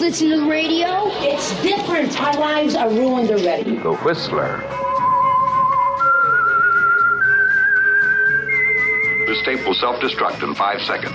always listen to the radio. It's different. Our lives are ruined already. The Whistler. This tape will self-destruct in five seconds.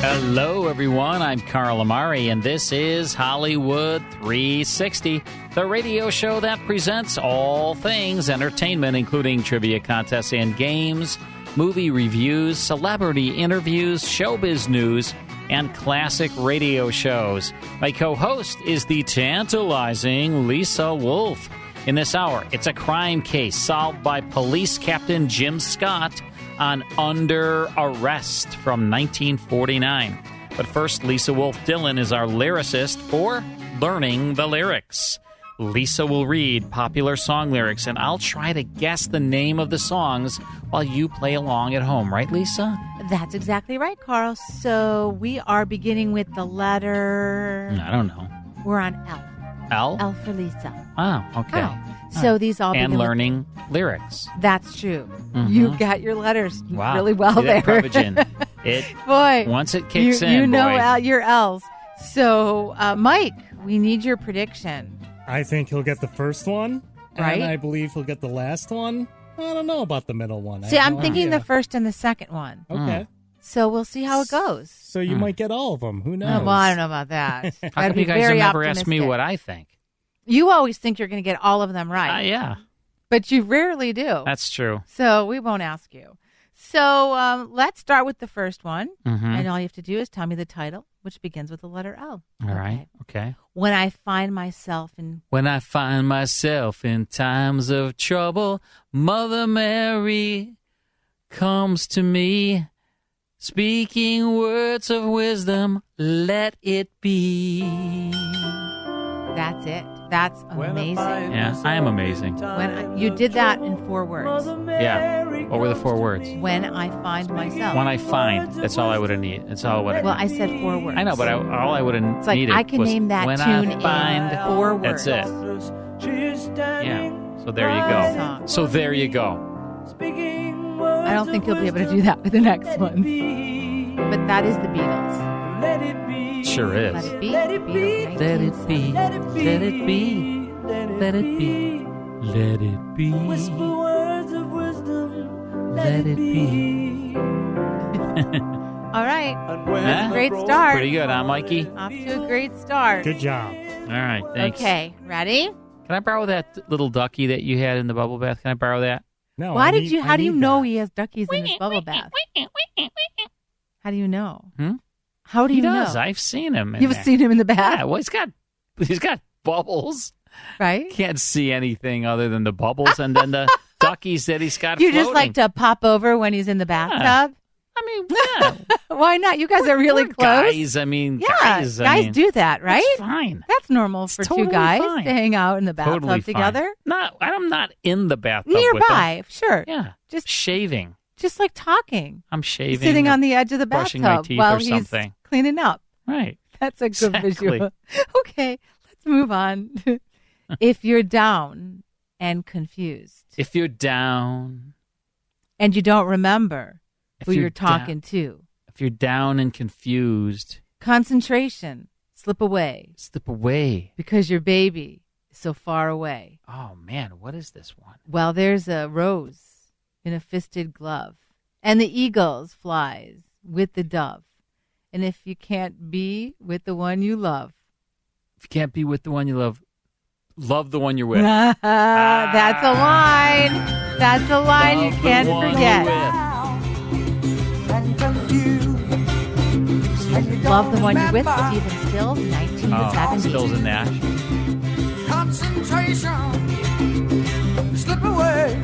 Hello, everyone. I'm Carl Amari, and this is Hollywood 360, the radio show that presents all things entertainment, including trivia contests and games, movie reviews, celebrity interviews, showbiz news, and classic radio shows. My co host is the tantalizing Lisa Wolf. In this hour, it's a crime case solved by police captain Jim Scott on Under Arrest from 1949. But first, Lisa Wolf Dylan is our lyricist for Learning the Lyrics. Lisa will read popular song lyrics, and I'll try to guess the name of the songs while you play along at home, right, Lisa? That's exactly right, Carl. So we are beginning with the letter. I don't know. We're on L. L? L for Lisa. Oh, okay. Oh. So these all and begin with- learning lyrics. That's true. Mhm. You got your letters Wow. really well See there. Prevagen. It boy, once it kicks you, in, you know boy. L, your L's. So, uh, Mike, we need your prediction. I think he'll get the first one, Right. and I believe he'll get the last one. I don't know about the middle one. I See, have I'm no thinking idea. the first and the second one. Okay, So we'll see how it goes. so you might get all of them. Who knows? Oh, well, I don't know about that. How I'd come you guys very have never asked me what I think? You always think you're going to get all of them right. Uh, yeah, But you rarely do. that's true. So we won't ask you. So um, let's start with the first one. Mhm. And all you have to do is tell me the title, which begins with the letter L. All right. Okay. When I find myself in. When I find myself in times of trouble, Mother Mary comes to me, speaking words of wisdom, let it be. That's it. That's amazing. Yeah, I am amazing. When I, you did that in four words. Yeah. What were the four words? When I find myself. When I find, that's all I would have needed. That's all I would have well, I said four words. I know, but I, all I would have It's like needed I can was name that when tune I find in four words. That's words. it. Yeah. So there you go. So there you go. I don't think you'll be able to do that with the next one. But that is the Beatles. Sure is. Let it be. Beatles, Let it be. 1970. Let it be. Let it be. Let it be. Whisper words of wisdom. Let it be. All right. Huh? Great start. Pretty good, huh, Mikey? Off to a great start. Good job. All right, thanks. Okay, ready? Can I borrow that little ducky that you had in the bubble bath? Can I borrow that? No. Why I did need- you? I How do you need know he has duckies in his bubble bath? How do you know? Hmm? How do he you does. know? I've seen him. in You've there. seen him in the bath, Yeah, well, he's got he's got bubbles. right? Can't see anything other than the bubbles, and then the duckies that he's got. You just like to pop over when he's in the bathtub. I mean, yeah, Why not? You guys are really close. Guys, I mean, yeah, guys, I mean, do that, right? It's fine. That's normal It's for totally two guys fine. to hang out in the bathtub Totally together. Not, I'm not in the bathtub with Nearby, sure. Yeah, Just shaving. Just like talking. I'm shaving. Sitting on the edge of the brushing bathtub my teeth while or he's something. cleaning up. Right. That's a good Exactly. visual. Okay, let's move on. if you're down and confused If you're down, and you don't remember if who you're you're talking to, if you're down and confused, concentration, slip away slip away. because your baby is so far away. Oh man, what is this one? Well, there's a rose in a fisted glove, and the eagles flies with the dove. And if you can't be with the one you love, If you can't be with the one you love, love the one you're with. that's a line. That's a line you Love the can't one forget. you're with. Love the one you're with, Stephen Stills, Oh, 1970. Stills and Nash. concentration slip away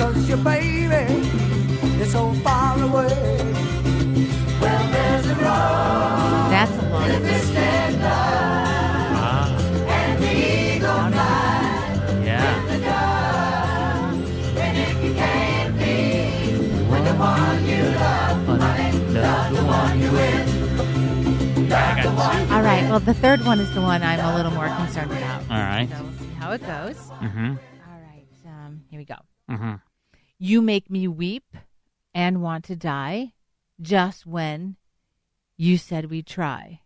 Cause your baby is so far away. Well, there's a road. That's a long ah. And the eagle flies yeah. in the dark. And if you can't be with the one you love, honey, love the one you with. All right. Well, the third one is the one I'm a little more concerned about. All right. So we'll see how it goes. Mm-hmm. All right. Um, here we go. Mm-hmm. You make me weep and want to die just when you said we'd try.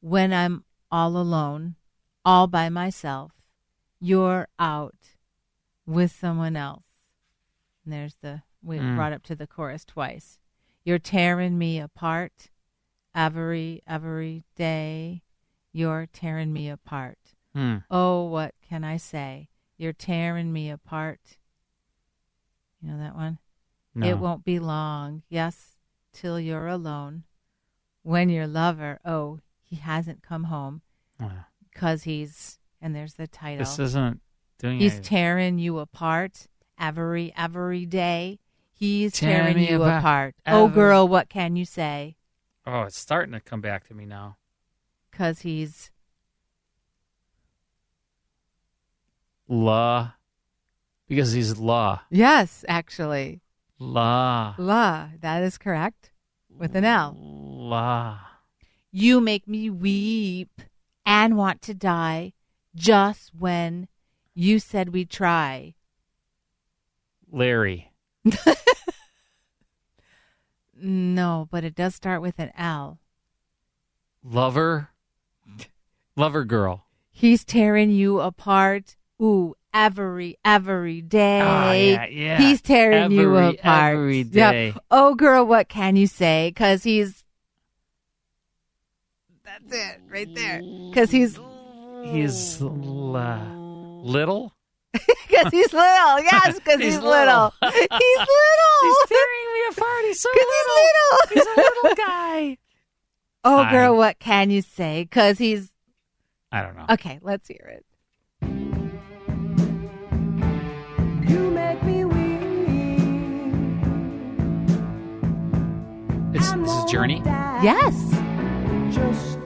When I'm all alone, all by myself, you're out with someone else. And there's the, we Mm. brought up to the chorus twice. You're tearing me apart every, every day. You're tearing me apart. Hmm. Oh, what can I say? You're tearing me apart. You know that one? No. It won't be long, yes, till you're alone. When your lover, oh, he hasn't come home because he's, and there's the title. This isn't doing He's anything. tearing you apart every, every day. He's Tearing tearing, you apart apart. Oh, girl, what can you say? Oh, it's starting to come back to me now. Because he's, La. Because he's La. yes, actually. La. La, that is correct. With an L. La. You make me weep and want to die just when you said we'd try. Larry. No, but it does start with an L. Lover. Lover girl. He's tearing you apart. Ooh, every, every day. Ah, yeah, yeah. He's tearing you Every- apart. every Yeah. Oh, girl, what can you say? Because he's. That's it, right there. Because he's. He's la. little. Because he's little. Yes, because he's, He's little. little. he's little. He's tearing me apart. He's so 'Cause little. he's little. He's a little guy. Oh, I- girl, what can you say? Because he's. I don't know. Okay, let's hear it. This is Journey. Yes.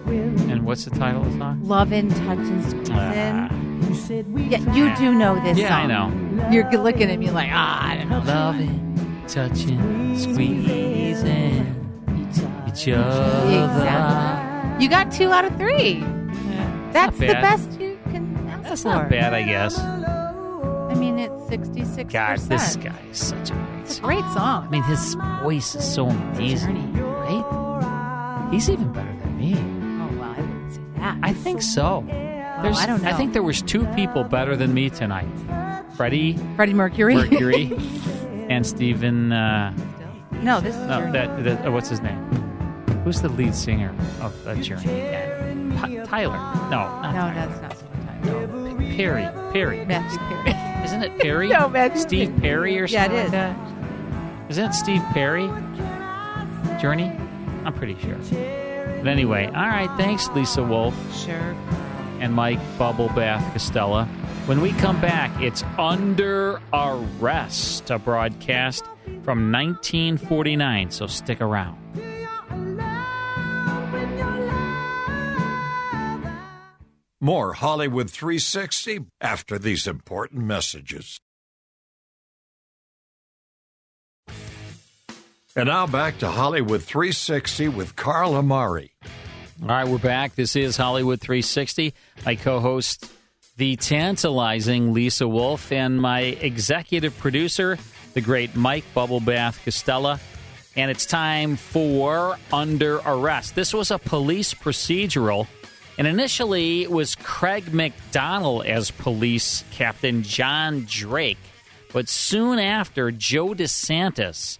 And what's the title of the song? Lovin', touchin', squeezin'. Ah. you said we Yeah, you do know this Yeah, I know. You're looking at me like, ah, I don't know. Loving, touching, squeezing each other. Exactly. You got two out of three. That's the best you can ask That's for. not bad, I guess. I mean, it's 66%. God, this guy is such a great It's a song. great song. I mean, his voice is so amazing, right? He's even better than me. Oh, well, I wouldn't say that. I think so. There's, I don't know. I think there was two people better than me tonight. Freddie Freddie Mercury. Mercury and Stephen. Uh, no, this is no, that, that uh, what's his name? Who's the lead singer of uh, Journey? again? Ty- Tyler. No, not no, Tyler. that's not Tyler. Perry. Perry. Matthew Perry. Isn't it Perry? No, Matthew Steve Perry or Yeah, something like is. that? Isn't it Steve Perry? Journey? I'm pretty sure. But anyway, all right. Thanks, Lisa Wolf Sure. and Mike Bubblebath Costello. When we come back, it's Under Arrest, a broadcast from 1949. So stick around. More Hollywood 360 after these important messages. And now back to Hollywood 360 with Carl Amari. All right, we're back. This is Hollywood 360. I co host, the tantalizing Lisa Wolf, and my executive producer, the great Mike Bubblebath Costella. And it's time for Under Arrest. This was a police procedural, and initially it was Craig McDonnell as police captain John Drake. But soon after, Joe DeSantis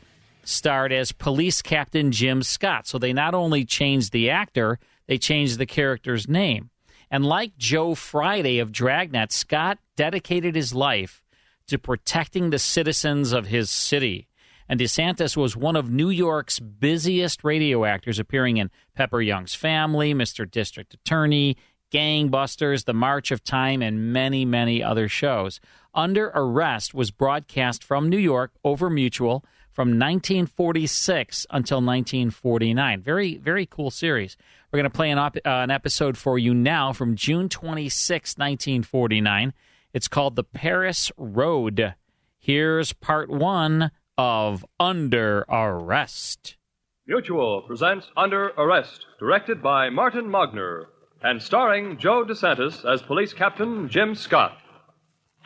starred as police captain Jim Scott. So they not only changed the actor, they changed the character's name. And like Joe Friday of Dragnet, Scott dedicated his life to protecting the citizens of his city. And DeSantis was one of New York's busiest radio actors, appearing in Pepper Young's Family, Mr. District Attorney, Gangbusters, The March of Time, and many, many other shows. Under Arrest was broadcast from New York over Mutual from 1946 until 1949. Very, very cool series. We're going to play an, op- uh, an episode for you now from June 26, 1949. It's called The Paris Road. Here's part one of Under Arrest. Mutual presents Under Arrest, directed by Martin Magner, and starring Joe DeSantis as Police Captain Jim Scott.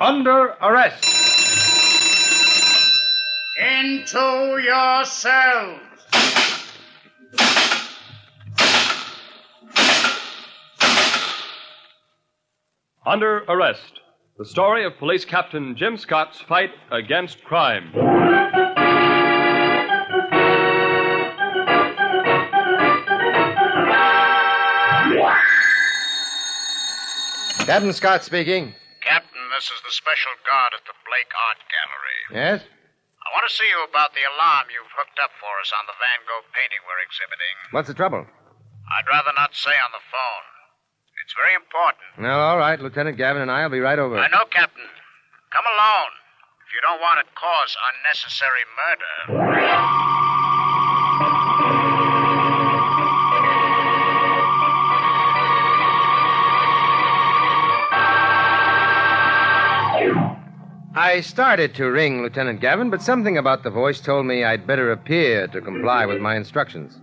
Under Arrest! Into your cells! Under Arrest, the story of Police Captain Jim Scott's fight against crime. Captain Scott speaking. Captain, this is the special guard at the Blake Art Gallery. Yes? I want to see you about the alarm you've hooked up for us on the Van Gogh painting we're exhibiting. What's the trouble? I'd rather not say on the phone. It's very important. Well, all right. Lieutenant Gavin and I will be right over. I know, Captain. Come alone. If you don't want to cause unnecessary murder. I started to ring Lieutenant Gavin, but something about the voice told me I'd better appear to comply with my instructions.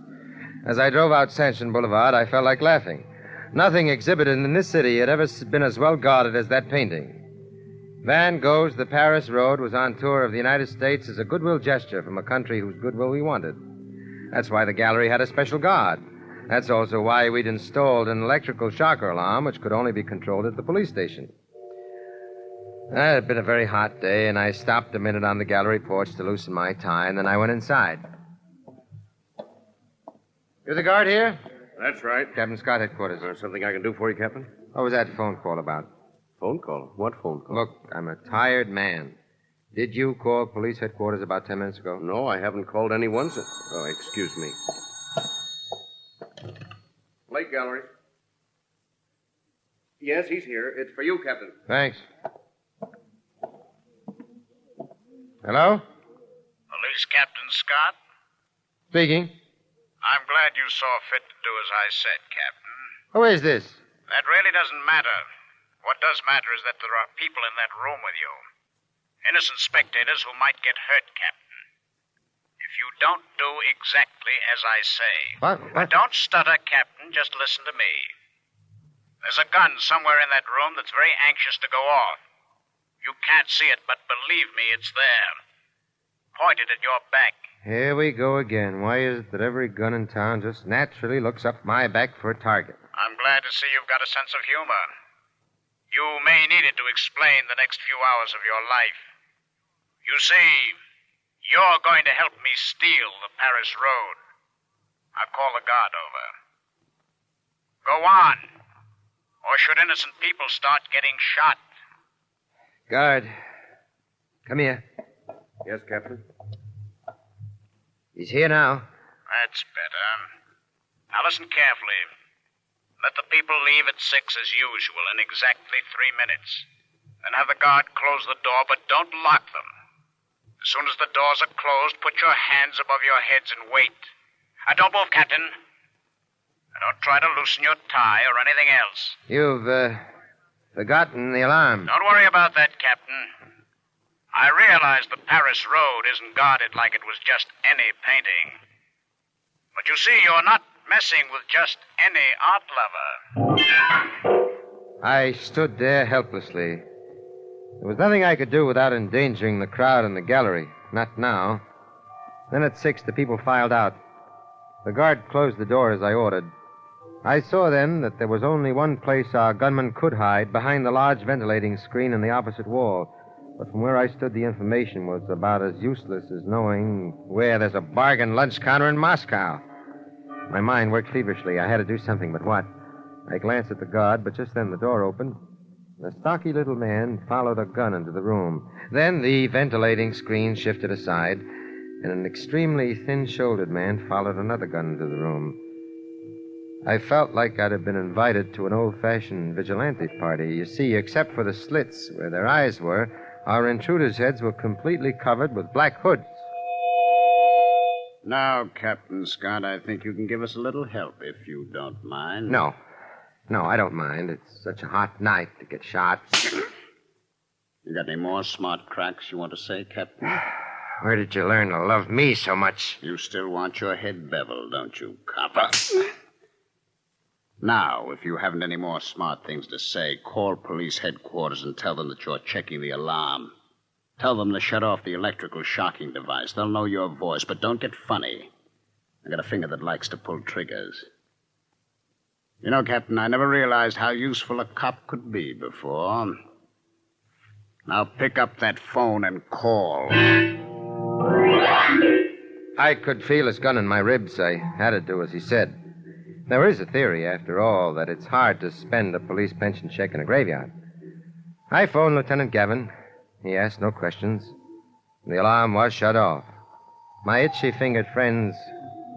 As I drove out Sanson Boulevard, I felt like laughing. Nothing exhibited in this city had ever been as well guarded as that painting. Van Gogh's The Paris Road was on tour of the United States as a goodwill gesture from a country whose goodwill we wanted. That's why the gallery had a special guard. That's also why we'd installed an electrical shocker alarm, which could only be controlled at the police station. It had been a very hot day, and I stopped a minute on the gallery porch to loosen my tie, and then I went inside. You're the guard here? That's right. Captain Scott headquarters. Uh, something I can do for you, Captain? What was that phone call about? Phone call? What phone call? Look, I'm a tired man. Did you call police headquarters about ten minutes ago? No, I haven't called anyone since. Oh, excuse me. Blake Gallery. Yes, he's here. It's for you, Captain. Thanks. Hello? Police Captain Scott? Speaking. I'm glad you saw fit to do as I said, Captain. Who is this? That really doesn't matter. What does matter is that there are people in that room with you. Innocent spectators who might get hurt, Captain. If you don't do exactly as I say. What? what? Don't stutter, Captain. Just listen to me. There's a gun somewhere in that room that's very anxious to go off. You can't see it, but believe me, it's there. Pointed at your back. Here we go again. Why is it that every gun in town just naturally looks up my back for a target? I'm glad to see you've got a sense of humor. You may need it to explain the next few hours of your life. You see, you're going to help me steal the Paris Road. I'll call the guard over. Go on. Or should innocent people start getting shot? Guard. Come here. Yes, Captain. He's here now. That's better. Now listen carefully. Let the people leave at six as usual in exactly three minutes. Then have the guard close the door, but don't lock them. As soon as the doors are closed, put your hands above your heads and wait. Now don't move, Captain. Now don't try to loosen your tie or anything else. You've, uh, forgotten the alarm. Don't worry about that, Captain. I realize the Paris Road isn't guarded like it was just any painting. But you see, you're not messing with just any art lover. I stood there helplessly. There was nothing I could do without endangering the crowd in the gallery. Not now. Then at six, the people filed out. The guard closed the door as I ordered. I saw then that there was only one place our gunman could hide behind the large ventilating screen in the opposite wall. But from where I stood, the information was about as useless as knowing where there's a bargain lunch counter in Moscow. My mind worked feverishly. I had to do something, but what? I glanced at the guard, but just then the door opened. A stocky little man followed a gun into the room. Then the ventilating screen shifted aside, and an extremely thin shouldered man followed another gun into the room. I felt like I'd have been invited to an old fashioned vigilante party. You see, except for the slits where their eyes were, our intruders' heads were completely covered with black hoods. Now, Captain Scott, I think you can give us a little help if you don't mind. No. No, I don't mind. It's such a hot night to get shot. You got any more smart cracks you want to say, Captain? Where did you learn to love me so much? You still want your head beveled, don't you, copper? now, if you haven't any more smart things to say, call police headquarters and tell them that you're checking the alarm. Tell them to shut off the electrical shocking device. They'll know your voice, but don't get funny. I got a finger that likes to pull triggers. You know, Captain, I never realized how useful a cop could be before. Now pick up that phone and call. I could feel his gun in my ribs. I had to do as he said. There is a theory, after all, that it's hard to spend a police pension check in a graveyard. I phoned Lieutenant Gavin. He asked no questions. The alarm was shut off. My itchy fingered friends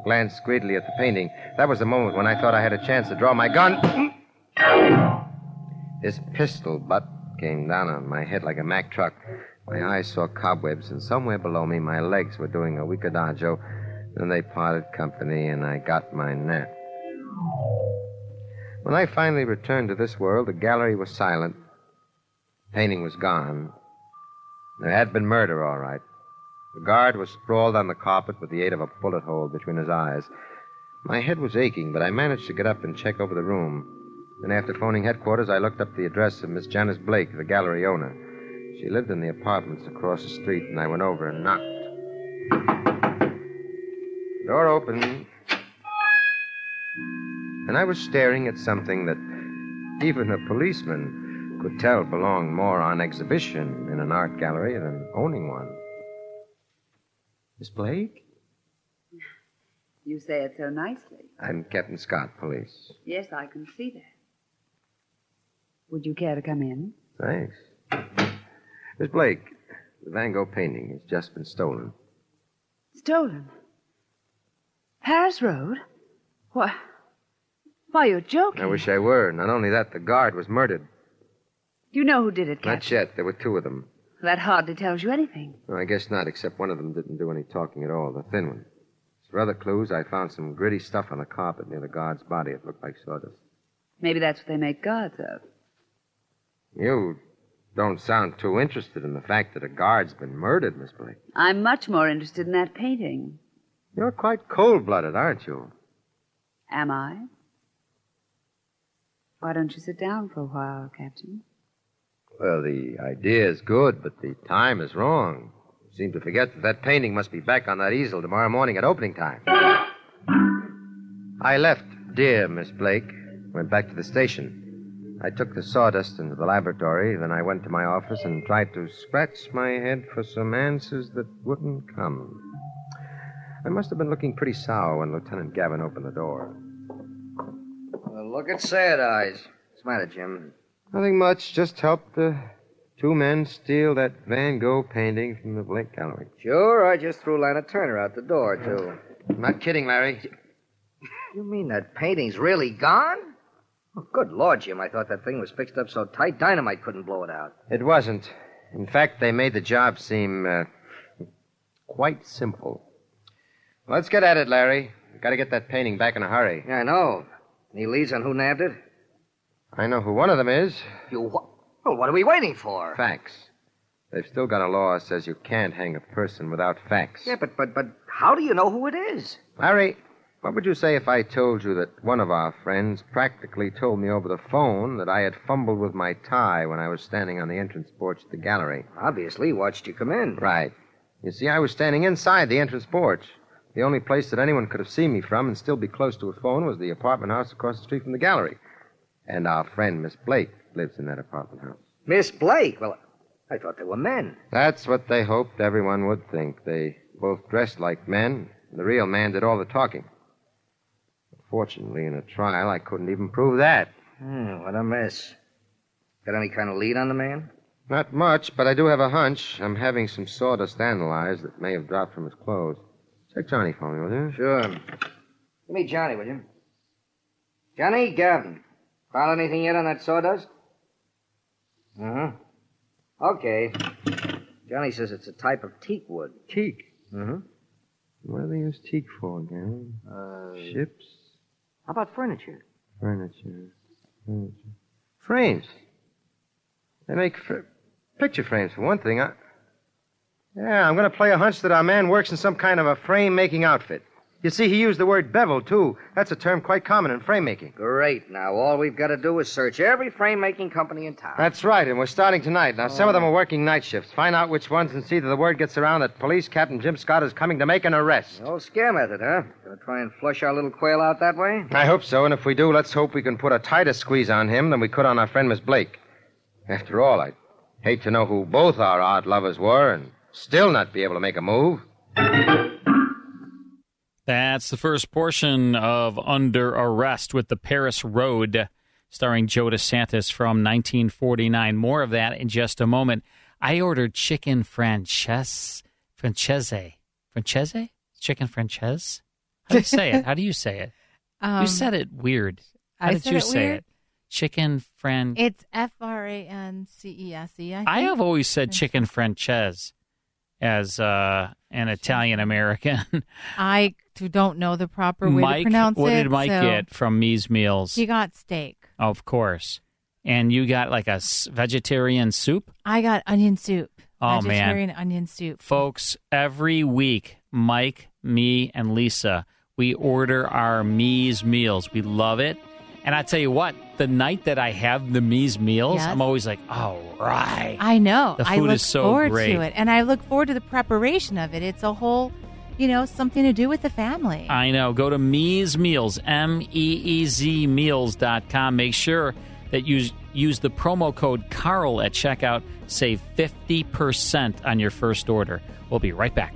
glanced greedily at the painting. That was the moment when I thought I had a chance to draw my gun. His pistol butt came down on my head like a Mack truck. My eyes saw cobwebs, and somewhere below me, my legs were doing a weak adagio. Then they parted company, and I got my nap. When I finally returned to this world, the gallery was silent. The Painting was gone. There had been murder, all right. The guard was sprawled on the carpet with the aid of a bullet hole between his eyes. My head was aching, but I managed to get up and check over the room. Then, after phoning headquarters, I looked up the address of Miss Janice Blake, the gallery owner. She lived in the apartments across the street, and I went over and knocked. The Door opened. And I was staring at something that even a policeman could tell belonged more on exhibition in an art gallery than owning one. Miss Blake? You say it so nicely. I'm Captain Scott, police. Yes, I can see that. Would you care to come in? Thanks. Miss Blake, the Van Gogh painting has just been stolen. Stolen? Paris Road? Why? Why, you're joking. I wish I were. Not only that, the guard was murdered. Do you know who did it, Captain? Not yet. There were two of them. That hardly tells you anything. No, I guess not, except one of them didn't do any talking at all, the thin one. For other clues, I found some gritty stuff on the carpet near the guard's body. It looked like sawdust. Maybe that's what they make guards of. You don't sound too interested in the fact that a guard's been murdered, Miss Blake. I'm much more interested in that painting. You're quite cold blooded, aren't you? Am I? Why don't you sit down for a while, Captain? Well, the idea is good, but the time is wrong. You seem to forget that that painting must be back on that easel tomorrow morning at opening time. I left dear Miss Blake, went back to the station. I took the sawdust into the laboratory, then I went to my office and tried to scratch my head for some answers that wouldn't come. I must have been looking pretty sour when Lieutenant Gavin opened the door. Look at sad eyes. What's the matter, Jim? Nothing much, just helped the two men steal that Van Gogh painting from the Blake Gallery. Sure, I just threw Lana Turner out the door, too. I'm not kidding, Larry. You mean that painting's really gone? Oh, good Lord, Jim. I thought that thing was fixed up so tight dynamite couldn't blow it out. It wasn't. In fact, they made the job seem uh, quite simple. Let's get at it, Larry. We've got to get that painting back in a hurry. Yeah, I know. Any leads on who nabbed it? I know who one of them is. You what? Well, what are we waiting for? Facts. They've still got a law that says you can't hang a person without facts. Yeah, but but but how do you know who it is? Larry, what would you say if I told you that one of our friends practically told me over the phone that I had fumbled with my tie when I was standing on the entrance porch of the gallery? Obviously, he watched you come in. Right. You see, I was standing inside the entrance porch. The only place that anyone could have seen me from and still be close to a phone was the apartment house across the street from the gallery. And our friend, Miss Blake, lives in that apartment house. Miss Blake? Well, I thought they were men. That's what they hoped everyone would think. They both dressed like men. The real man did all the talking. Fortunately, in a trial, I couldn't even prove that. Hmm, what a mess. Got any kind of lead on the man? Not much, but I do have a hunch. I'm having some sawdust analyzed that may have dropped from his clothes. Check Johnny for me, will you? Sure. Give me Johnny, will you? Johnny Gavin. Found anything yet on that sawdust? Uh huh. Okay. Johnny says it's a type of teak wood. Teak? Mm-hmm. What do they use teak for, Gavin? Uh, Ships? How about furniture? Furniture. Furniture. Frames. They make fr- picture frames, for one thing. I... Yeah, I'm going to play a hunch that our man works in some kind of a frame making outfit. You see, he used the word bevel, too. That's a term quite common in frame making. Great. Now, all we've got to do is search every frame making company in town. That's right, and we're starting tonight. Now, some of them are working night shifts. Find out which ones and see that the word gets around that Police Captain Jim Scott is coming to make an arrest. No scare method, huh? Gonna try and flush our little quail out that way? I hope so, and if we do, let's hope we can put a tighter squeeze on him than we could on our friend Miss Blake. After all, I'd hate to know who both our art lovers were and still not be able to make a move. That's the first portion of Under Arrest with the Paris Road, starring Joe DeSantis from 1949. More of that in just a moment. I ordered chicken frances, francese, francese, chicken frances. How do you say it? How do you say it? Um, you said it weird. How I did said you it say weird? it? Chicken fran. It's F R A N C E S E. I have always said chicken frances as uh, an Italian American. I don't know the proper way Mike, to pronounce what it. What did Mike so get from Meez Meals? He got steak. Of course. And you got like a vegetarian soup? I got onion soup. Oh, man. Vegetarian onion soup. Folks, every week, Mike, me, and Lisa, we order our Meez meals. We love it. And I tell you what, the night that I have the Meez meals, Yes. I'm always like, all right. I know. The I food look is so forward great. to it, and I look forward to the preparation of it. It's a whole, you know, something to do with the family. I know. Go to Meez Meals, M E E Z Meals.com. Make sure that you use the promo code Carl at checkout. Save 50% on your first order. We'll be right back.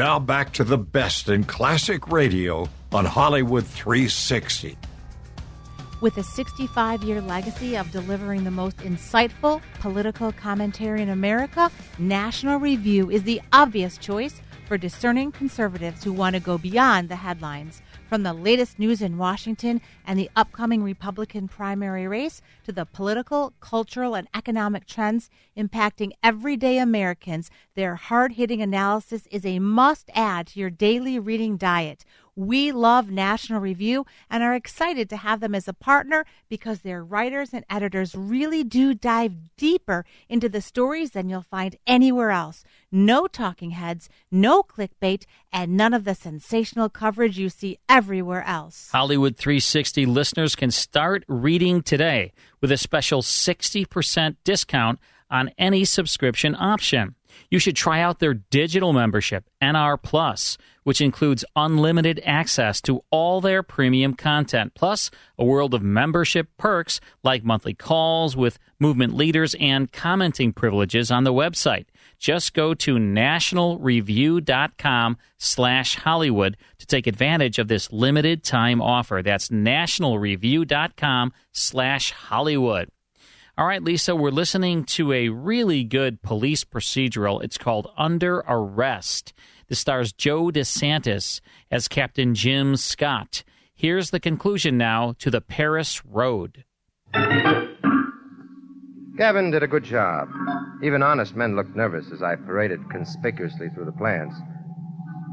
Now back to the best in classic radio on Hollywood 360. With a 65 year legacy of delivering the most insightful political commentary in America, National Review is the obvious choice for discerning conservatives who want to go beyond the headlines. From the latest news in Washington and the upcoming Republican primary race to the political, cultural, and economic trends impacting everyday Americans, their hard hitting analysis is a must add to your daily reading diet. We love National Review and are excited to have them as a partner because their writers and editors really do dive deeper into the stories than you'll find anywhere else. No talking heads, no clickbait, and none of the sensational coverage you see everywhere else. Hollywood 360 listeners can start reading today with a special 60% discount on any subscription option. You should try out their digital membership, NR Plus, which includes unlimited access to all their premium content, plus a world of membership perks like monthly calls with movement leaders and commenting privileges on the website. Just go to nationalreview.com slash Hollywood to take advantage of this limited time offer. That's nationalreview.com slash Hollywood. All right, Lisa, we're listening to a really good police procedural. It's called Under Arrest. This stars Joe DeSantis as Captain Jim Scott. Here's the conclusion now to the Paris Road. Gavin did a good job. Even honest men looked nervous as I paraded conspicuously through the plans.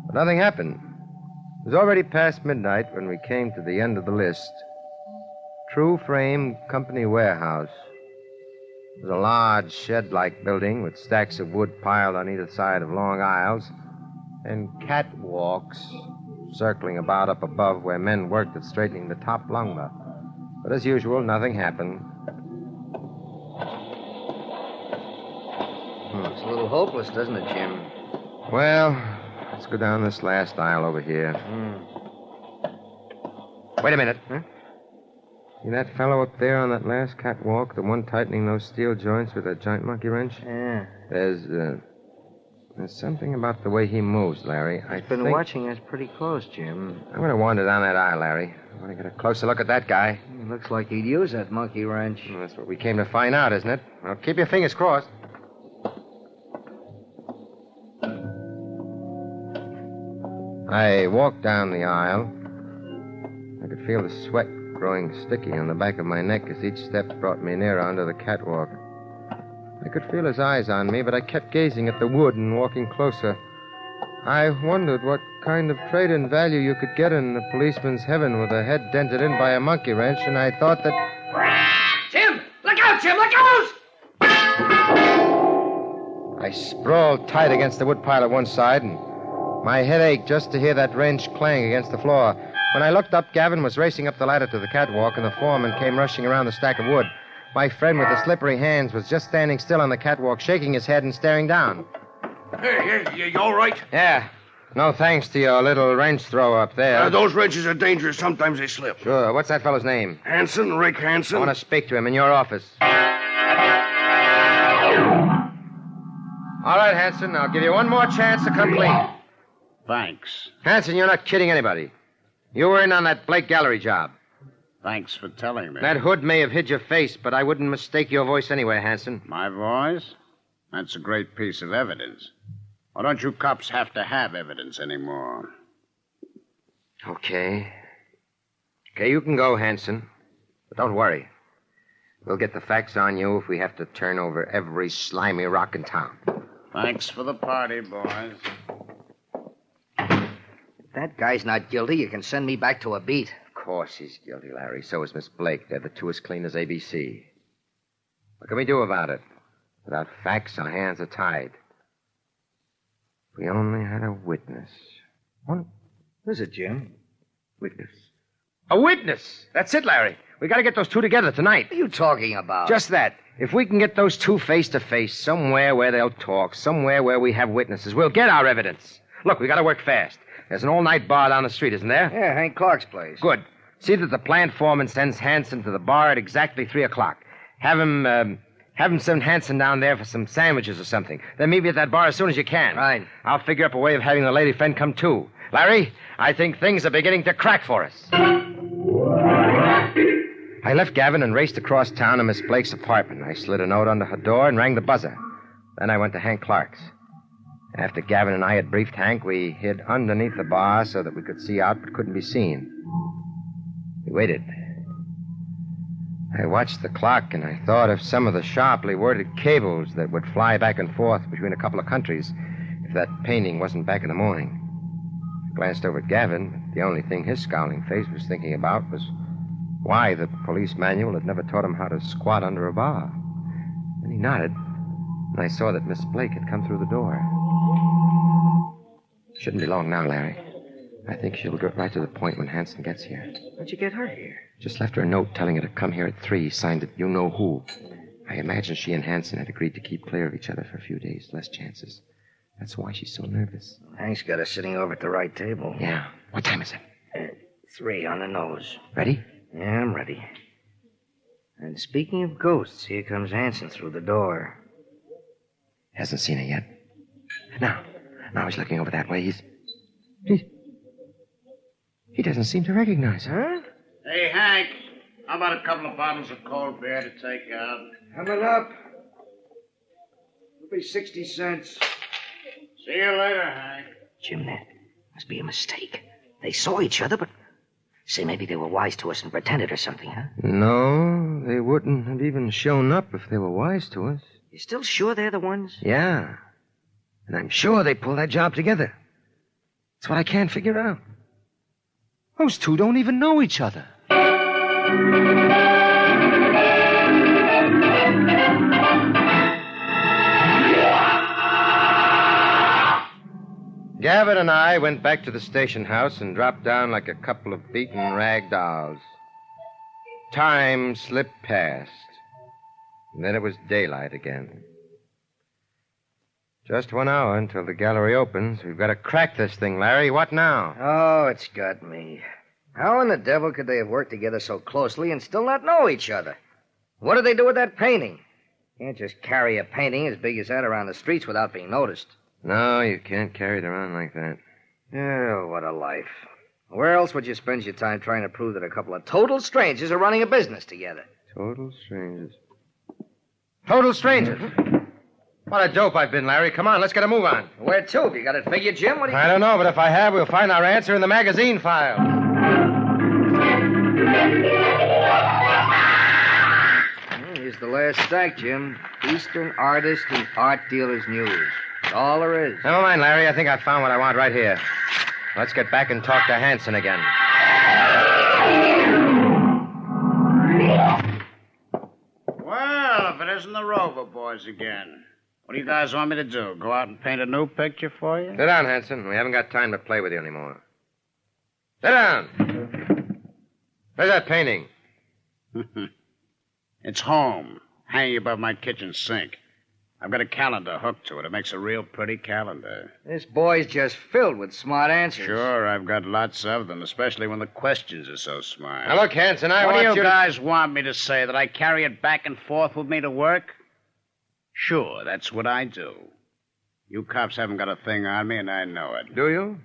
But nothing happened. It was already past midnight when we came to the end of the list. True Frame Company Warehouse. It was a large shed like building with stacks of wood piled on either side of long aisles and catwalks circling about up above where men worked at straightening the top lumber. But as usual, nothing happened. Looks a little hopeless, doesn't it, Jim? Well, let's go down this last aisle over here. Hmm. Wait a minute. Huh? See that fellow up there on that last catwalk, the one tightening those steel joints with a giant monkey wrench? Yeah. There's, uh, there's something about the way he moves, Larry. I've Been watching us pretty close, Jim. I'm going to wander down that aisle, Larry. I want to get a closer look at that guy. He looks like he'd use that monkey wrench. Well, that's what we came to find out, isn't it? Well, keep your fingers crossed. I walked down the aisle. I could feel the sweat growing sticky on the back of my neck as each step brought me nearer onto the catwalk. I could feel his eyes on me, but I kept gazing at the wood and walking closer. I wondered what kind of trade in value you could get in a policeman's heaven with a head dented in by a monkey wrench, and I thought that. Jim! Look out, Jim! Look out! I sprawled tight against the woodpile at one side, and my head ached just to hear that wrench clang against the floor. When I looked up, Gavin was racing up the ladder to the catwalk, and the foreman came rushing around the stack of wood. My friend with the slippery hands was just standing still on the catwalk, shaking his head and staring down. Hey, hey, you, you all right? Yeah. No thanks to your little wrench throw up there. Uh, those wrenches are dangerous. Sometimes they slip. Sure. What's that fellow's name? Hanson, Rick Hanson. I want to speak to him in your office. All right, Hanson. I'll give you one more chance to come clean. Thanks. Hanson, you're not kidding anybody. You were in on that Blake Gallery job. Thanks for telling me. That hood may have hid your face, but I wouldn't mistake your voice anyway, Hanson. My voice? That's a great piece of evidence. Why don't you cops have to have evidence anymore? Okay. Okay, you can go, Hanson. But don't worry. We'll get the facts on you if we have to turn over every slimy rock in town. Thanks for the party, boys. If that guy's not guilty, you can send me back to a beat. Of course he's guilty, Larry. So is Miss Blake. They're the two as clean as ABC. What can we do about it? Without facts, our hands are tied. If we only had a witness. One Who's it, Jim? witness. A witness! That's it, Larry. We gotta get those two together tonight. What are you talking about? Just that. If we can get those two face to face, somewhere where they'll talk, somewhere where we have witnesses, we'll get our evidence. Look, we gotta work fast. There's an all night bar down the street, isn't there? Yeah, Hank Clark's place. Good. See that the plant foreman sends Hanson to the bar at exactly three o'clock. Have him, um, have him send Hanson down there for some sandwiches or something. Then meet me at that bar as soon as you can. Right. I'll figure up a way of having the lady friend come too. Larry, I think things are beginning to crack for us. I left Gavin and raced across town to Miss Blake's apartment. I slid a note under her door and rang the buzzer. Then I went to Hank Clark's. After Gavin and I had briefed Hank, we hid underneath the bar so that we could see out but couldn't be seen. We waited. I watched the clock and I thought of some of the sharply worded cables that would fly back and forth between a couple of countries if that painting wasn't back in the morning. I glanced over at Gavin, the only thing his scowling face was thinking about was why the police manual had never taught him how to squat under a bar. Then he nodded, and I saw that Miss Blake had come through the door. Shouldn't be long now, Larry. I think she'll get right to the point when Hanson gets here. How'd you get her here? Just left her a note telling her to come here at three, signed it you know who. I imagine she and Hanson had agreed to keep clear of each other for a few days, less chances. That's why she's so nervous. Hank's got her sitting over at the right table. Yeah. What time is it? Uh, three on the nose. Ready? Yeah, I'm ready. And speaking of ghosts, here comes Hanson through the door. Hasn't seen her yet. Now, now he's looking over that way. He's. He, he doesn't seem to recognize her. Huh? Hey, Hank, how about a couple of bottles of cold beer to take out? Coming up. It'll be 60 cents. See you later, Hank. Jim, that must be a mistake. They saw each other, but. Say, maybe they were wise to us and pretended or something, huh? No, they wouldn't have even shown up if they were wise to us. You still sure they're the ones? Yeah. And I'm sure they pulled that job together. That's what I can't figure out. Those two don't even know each other. Gavin and I went back to the station house and dropped down like a couple of beaten rag dolls. Time slipped past. And then it was daylight again. Just one hour until the gallery opens. We've got to crack this thing, Larry. What now? Oh, it's got me. How in the devil could they have worked together so closely and still not know each other? What did they do with that painting? Can't just carry a painting as big as that around the streets without being noticed. No, you can't carry it around like that. Oh, what a life. Where else would you spend your time trying to prove that a couple of total strangers are running a business together? Total strangers. Total strangers. Mm-hmm. What a dope I've been, Larry. Come on, let's get a move on. Where to? Have you got it figured, Jim? What do you... I don't know, but if I have, we'll find our answer in the magazine file. Here's the last stack, Jim. Eastern Artist and Art Dealers News. That's all there is. Never mind, Larry. I think I found what I want right here. Let's get back and talk to Hanson again. Well, if it isn't the Rover boys again. What do you guys want me to do? Go out and paint a new picture for you? Sit down, Hanson. We haven't got time to play with you anymore. Sit down. Where's that painting? it's home, hanging above my kitchen sink. I've got a calendar hooked to it. It makes a real pretty calendar. This boy's just filled with smart answers. Sure, I've got lots of them, especially when the questions are so smart. Now, look, Hanson, I what want you. What do you, guys want me to say? That I carry it back and forth with me to work? Sure, that's what I do. You cops haven't got a thing on me, and I know it. Do you?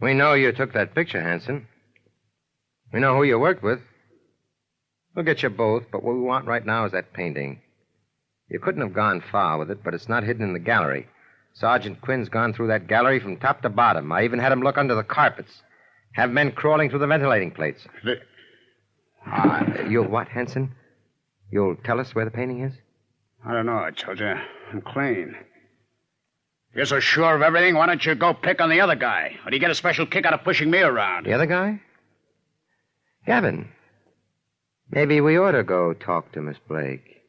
We know you took that picture, Hanson. We know who you worked with. We'll get you both, but what we want right now is that painting. You couldn't have gone far with it, but it's not hidden in the gallery. Sergeant Quinn's gone through that gallery from top to bottom. I even had him look under the carpets. Have men crawling through the ventilating plates. Uh, you'll what, Hanson? You'll tell us where the painting is? I don't know, I told you. I'm clean. You're so sure of everything, why don't you go pick on the other guy? Or do you get a special kick out of pushing me around? The other guy? Gavin. Maybe we ought to go talk to Miss Blake.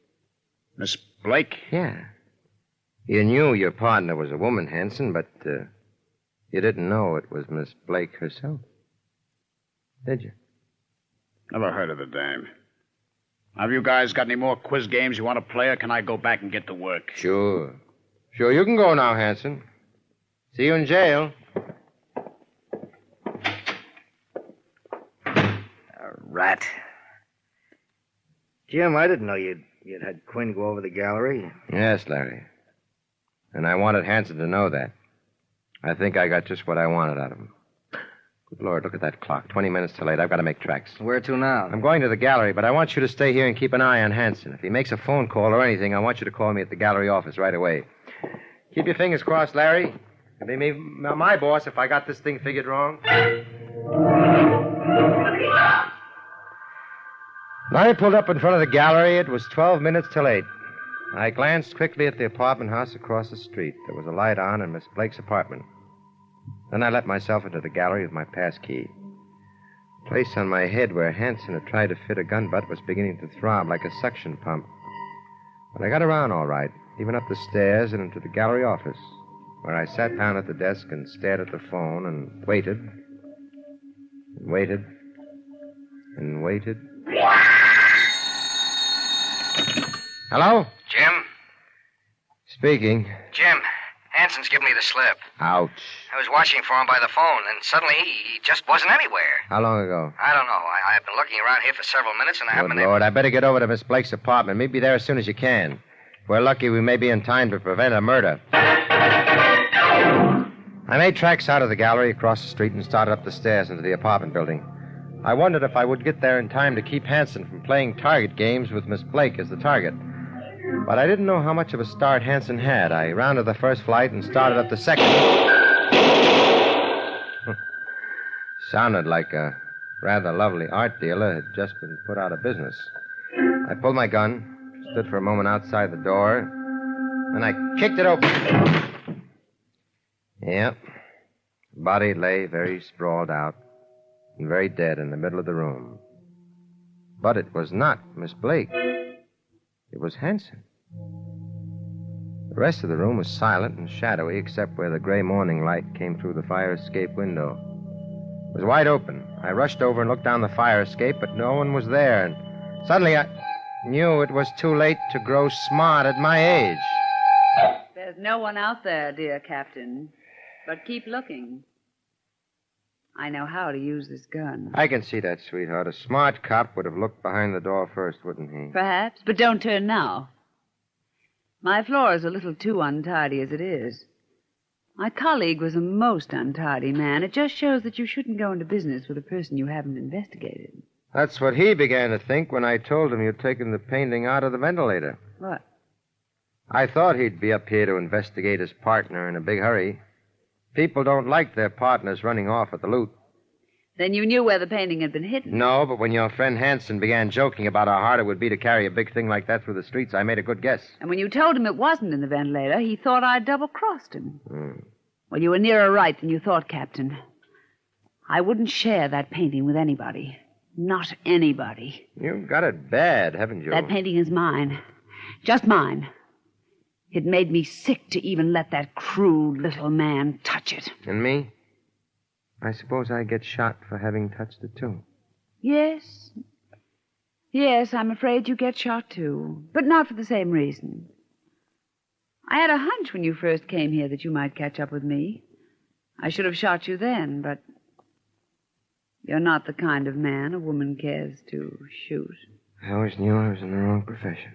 Miss Blake? Yeah. You knew your partner was a woman, Hanson, but uh, you didn't know it was Miss Blake herself. Did you? Never heard of the dame. Have you guys got any more quiz games you want to play, or can I go back and get to work? Sure. Sure, you can go now, Hanson. See you in jail. A rat. Jim, I didn't know you'd, you'd had Quinn go over the gallery. Yes, Larry. And I wanted Hanson to know that. I think I got just what I wanted out of him. Good Lord, look at that clock. Twenty minutes till late. I've got to make tracks. Where to now? I'm going to the gallery, but I want you to stay here and keep an eye on Hanson. If he makes a phone call or anything, I want you to call me at the gallery office right away. Keep your fingers crossed, Larry. It'll be me, my boss if I got this thing figured wrong. I pulled up in front of the gallery, it was 12 minutes till 8. I glanced quickly at the apartment house across the street. There was a light on in Miss Blake's apartment. Then I let myself into the gallery with my pass key. The place on my head where Hanson had tried to fit a gun butt was beginning to throb like a suction pump. But I got around all right, even up the stairs and into the gallery office, where I sat down at the desk and stared at the phone and waited, and waited, and waited. Hello? Jim? Speaking. Jim, Hanson's given me the slip. Ouch. I was watching for him by the phone, and suddenly he, he just wasn't anywhere. How long ago? I don't know. I, I've been looking around here for several minutes, and I haven't Good been Lord, I better get over to Miss Blake's apartment. Meet me there as soon as you can. If we're lucky, we may be in time to prevent a murder. I made tracks out of the gallery across the street and started up the stairs into the apartment building. I wondered if I would get there in time to keep Hanson from playing target games with Miss Blake as the target. But I didn't know how much of a start Hanson had. I rounded the first flight and started up the second. Sounded like a rather lovely art dealer had just been put out of business. I pulled my gun, stood for a moment outside the door, and I kicked it open. Yep. The body lay very sprawled out and very dead in the middle of the room. But it was not Miss Blake. It was Hanson. The rest of the room was silent and shadowy except where the gray morning light came through the fire escape window. It was wide open. I rushed over and looked down the fire escape, but no one was there. And suddenly I knew it was too late to grow smart at my age. There's There's no one out there, dear Captain. But keep looking. I know how to use this gun. I can see that, sweetheart. A smart cop would have looked behind the door first, wouldn't he? Perhaps, but don't turn now. My floor is a little too untidy as it is. My colleague was a most untidy man. It just shows that you shouldn't go into business with a person you haven't investigated. That's what he began to think when I told him you'd taken the painting out of the ventilator. What? I thought he'd be up here to investigate his partner in a big hurry. People don't like their partners running off with the loot. Then you knew where the painting had been hidden. No, but when your friend Hanson began joking about how hard it would be to carry a big thing like that through the streets, I made a good guess. And when you told him it wasn't in the ventilator, he thought I'd double crossed him. Hmm. Well, you were nearer right than you thought, Captain. I wouldn't share that painting with anybody. Not anybody. You've got it bad, haven't you? That painting is mine. Just mine. It made me sick to even let that crude little man touch it. And me? I suppose I get shot for having touched it, too. Yes. Yes, I'm afraid you get shot too. But not for the same reason. I had a hunch when you first came here that you might catch up with me. I should have shot you then, but you're not the kind of man a woman cares to shoot. I always knew I was in the wrong profession.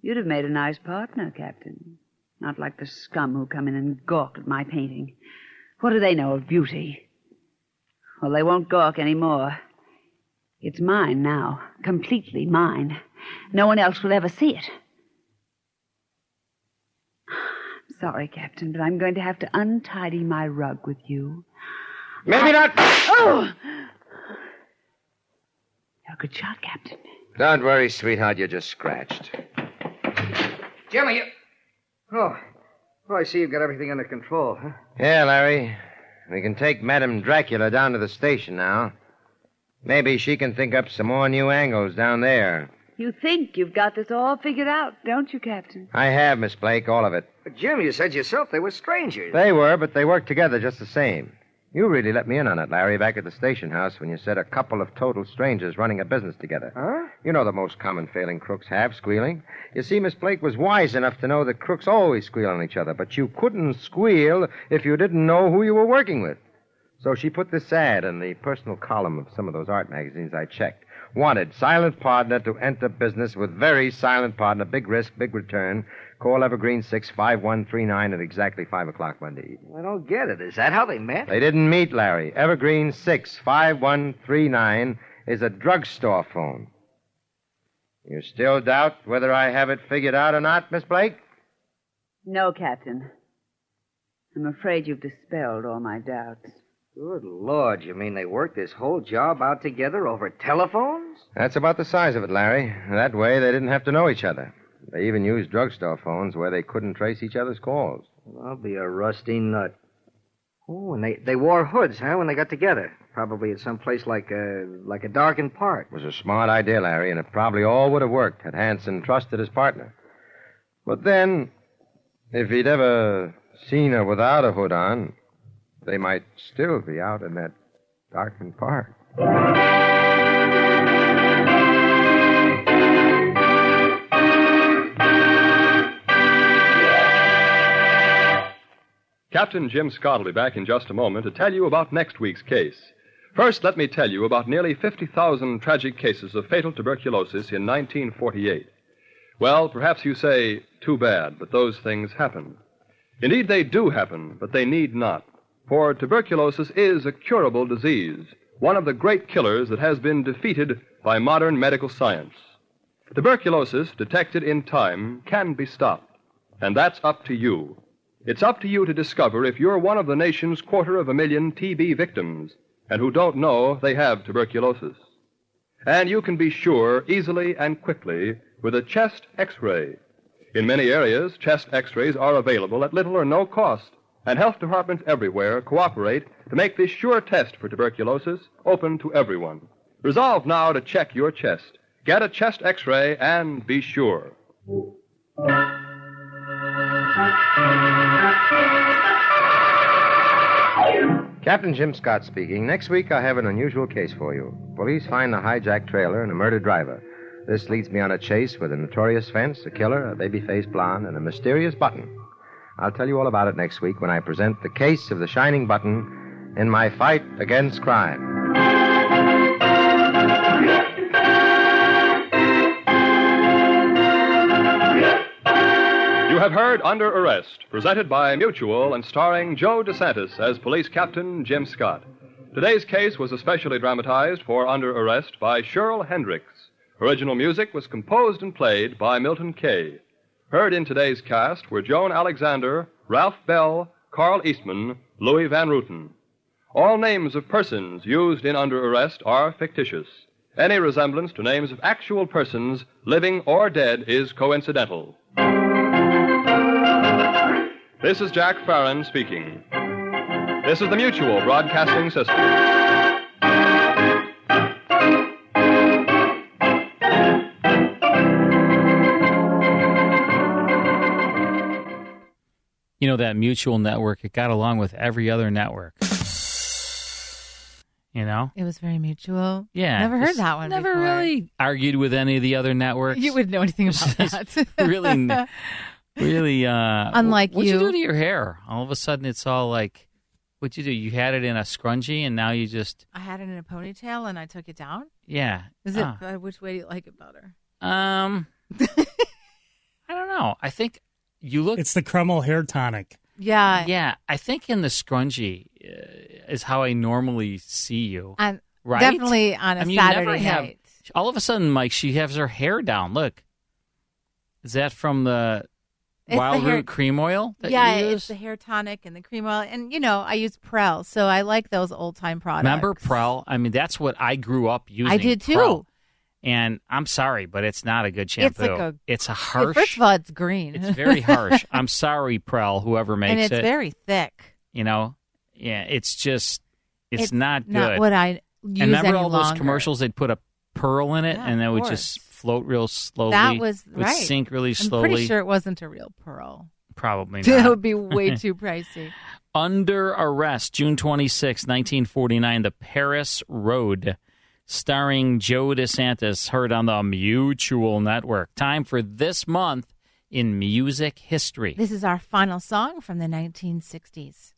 You'd have made a nice partner, Captain. Not like the scum who come in and gawk at my painting. What do they know of beauty? Well, they won't gawk any more. It's mine now. Completely mine. No one else will ever see it. I'm sorry, Captain, but I'm going to have to untidy my rug with you. Maybe not. Oh! You're a good shot, Captain. Don't worry, sweetheart. You're just scratched. Jimmy, you... Oh. Well, I see you've got everything under control, huh? Yeah, Larry. We can take Madame Dracula down to the station now. Maybe she can think up some more new angles down there. You think you've got this all figured out, don't you, Captain? I have, Miss Blake, all of it. But, Jim, you said yourself they were strangers. They were, but they worked together just the same. You really let me in on it, Larry, back at the station house when you said a couple of total strangers running a business together. Huh? You know the most common failing crooks have, squealing. You see, Miss Blake was wise enough to know that crooks always squeal on each other, but you couldn't squeal if you didn't know who you were working with. So she put this ad in the personal column of some of those art magazines I checked. Wanted silent partner to enter business with very silent partner, big risk, big return. Call Evergreen 65139 at exactly 5 o'clock Monday evening. I don't get it. Is that how they met? They didn't meet, Larry. Evergreen 65139 is a drugstore phone. You still doubt whether I have it figured out or not, Miss Blake? No, Captain. I'm afraid you've dispelled all my doubts. Good Lord, you mean they worked this whole job out together over telephones? That's about the size of it, Larry. That way they didn't have to know each other. They even used drugstore phones where they couldn't trace each other's calls. I'll be a rusty nut. Oh, and they, they wore hoods, huh, when they got together. Probably at some place like a, like a darkened park. It was a smart idea, Larry, and it probably all would have worked had Hanson trusted his partner. But then, if he'd ever seen her without a hood on, they might still be out in that darkened park. Captain Jim Scott will be back in just a moment to tell you about next week's case. First, let me tell you about nearly 50,000 tragic cases of fatal tuberculosis in 1948. Well, perhaps you say, too bad, but those things happen. Indeed, they do happen, but they need not. For tuberculosis is a curable disease, one of the great killers that has been defeated by modern medical science. Tuberculosis, detected in time, can be stopped. And that's up to you. It's up to you to discover if you're one of the nation's quarter of a million TB victims and who don't know they have tuberculosis. And you can be sure easily and quickly with a chest x-ray. In many areas, chest x-rays are available at little or no cost, and health departments everywhere cooperate to make this sure test for tuberculosis open to everyone. Resolve now to check your chest. Get a chest x-ray and be sure. Captain Jim Scott speaking. Next week, I have an unusual case for you. Police find a hijacked trailer and a murdered driver. This leads me on a chase with a notorious fence, a killer, a baby-faced blonde, and a mysterious button. I'll tell you all about it next week when I present the case of the shining button in my fight against crime. You have heard Under Arrest, presented by Mutual and starring Joe DeSantis as Police Captain Jim Scott. Today's case was especially dramatized for Under Arrest by Cheryl Hendricks. Original music was composed and played by Milton Kay. Heard in today's cast were Joan Alexander, Ralph Bell, Carl Eastman, Louis Van Rooten. All names of persons used in Under Arrest are fictitious. Any resemblance to names of actual persons, living or dead, is coincidental. This is Jack Farron speaking. This is the Mutual Broadcasting System. You know, that mutual network, it got along with every other network. You know? It was very mutual. Yeah. Never heard that one. Never before. really argued with any of the other networks. You wouldn't know anything about that. really, really. Uh, Unlike what'd you you. do to your hair? All of a sudden, it's all like, what'd you do? You had it in a scrunchie, and now you just, I had it in a ponytail and I took it down. yeah. Is it? Ah. Uh, which way do you like it better? Um, I don't know. I think you look. It's the Kreml hair tonic. Yeah. Yeah, I think in the scrunchie uh, is how I normally see you. On right? definitely on a I mean, you never Saturday have- night. All of a sudden, Mike, she has her hair down. Look, is that from the It's wild hair- root cream oil? That yeah, you it's the hair tonic and the cream oil, and you know I use Prell, so I like those old time products. Remember Prell? I mean, that's what I grew up using. I did too. Prell. And I'm sorry, but it's not a good shampoo. It's like a. It's a harsh. First of all, it's green. it's very harsh. I'm sorry, Prell, whoever makes it. and it's it. very thick. you know, yeah, it's just, it's, It's not good. not what I use and remember all those commercials? They'd put a pearl in it, Yeah, and that would just float real slowly. That was would right. sink really slowly. I'm pretty sure it wasn't a real pearl. Probably That would be way too pricey. Under Arrest, June 26, 1949, The Paris Road, starring Joe DeSantis, heard on the Mutual Network. Time for this month in music history. This is our final song from the 1960s.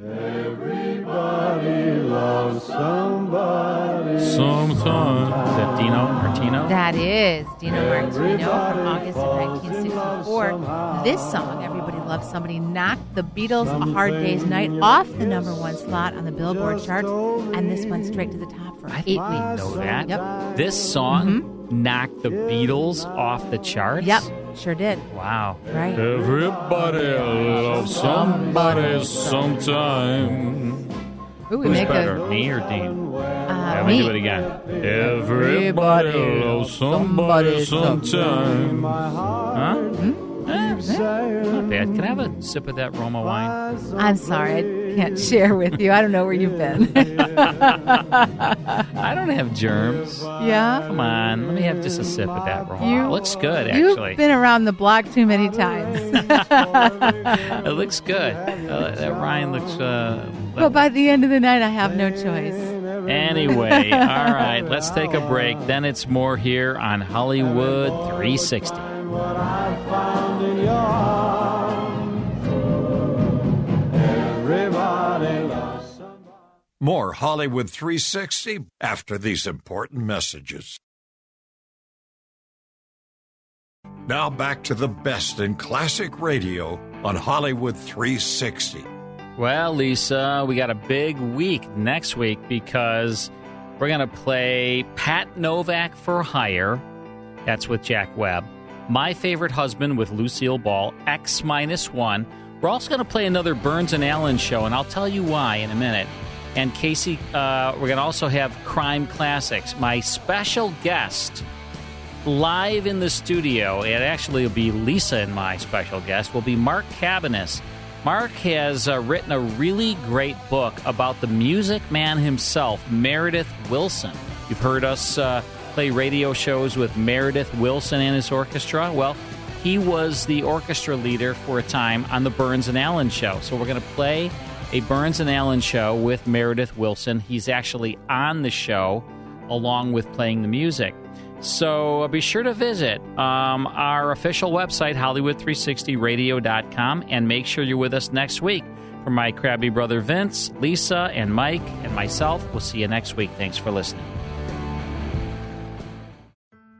Everybody loves somebody. Sometimes. Is that Dino Martino? That is Dino Martino from August of 1964. This song, Everybody Loves Somebody, knocked the Beatles' A Hard Day's Night off the number one slot on the Billboard charts, and this went straight to the top for I eight weeks. know that. Yep. This song mm-hmm. knocked the Beatles off the charts? Yep, sure did. Wow. Right. Everybody loves somebody sometime. Ooh, we Who's make better, a me or Dean? uh, Let me me. do it again. Everybody loves somebody sometime. Huh? Eh, eh, Not bad. Can I have a sip of that Roma wine? I'm sorry, I can't share with you. I don't know where you've been. I don't have germs. Yeah? Come on. Let me have just a sip of that Roma. You- it looks good, Actually, You've been around the block too many times. it looks good. Uh, that Ryan looks. Uh, but by the end of the night, I have no choice. Anyway, all right, let's take a break. Then it's more here on Hollywood 360. More Hollywood 360 after these important messages. Now back to the best in classic radio on Hollywood 360. Well, Lisa, we got a big week next week because we're going to play Pat Novak for Hire. That's with Jack Webb. My Favorite Husband with Lucille Ball, X minus one. We're also going to play another Burns and Allen show, and I'll tell you why in a minute. And Casey, uh, we're going to also have Crime Classics. My special guest live in the studio, it actually will be Lisa and my special guest, will be Mark Cabanis. Mark has uh, written a really great book about the music man himself, Meredith Willson. You've heard us uh, play radio shows with Meredith Willson and his orchestra. Well, he was the orchestra leader for a time on the Burns and Allen show. So we're going to play a Burns and Allen show with Meredith Willson. He's actually on the show along with playing the music. So be sure to visit um, our official website, Hollywood360radio.com, and make sure you're with us next week. For my crabby brother Vince, Lisa, and Mike, and myself, we'll see you next week. Thanks for listening.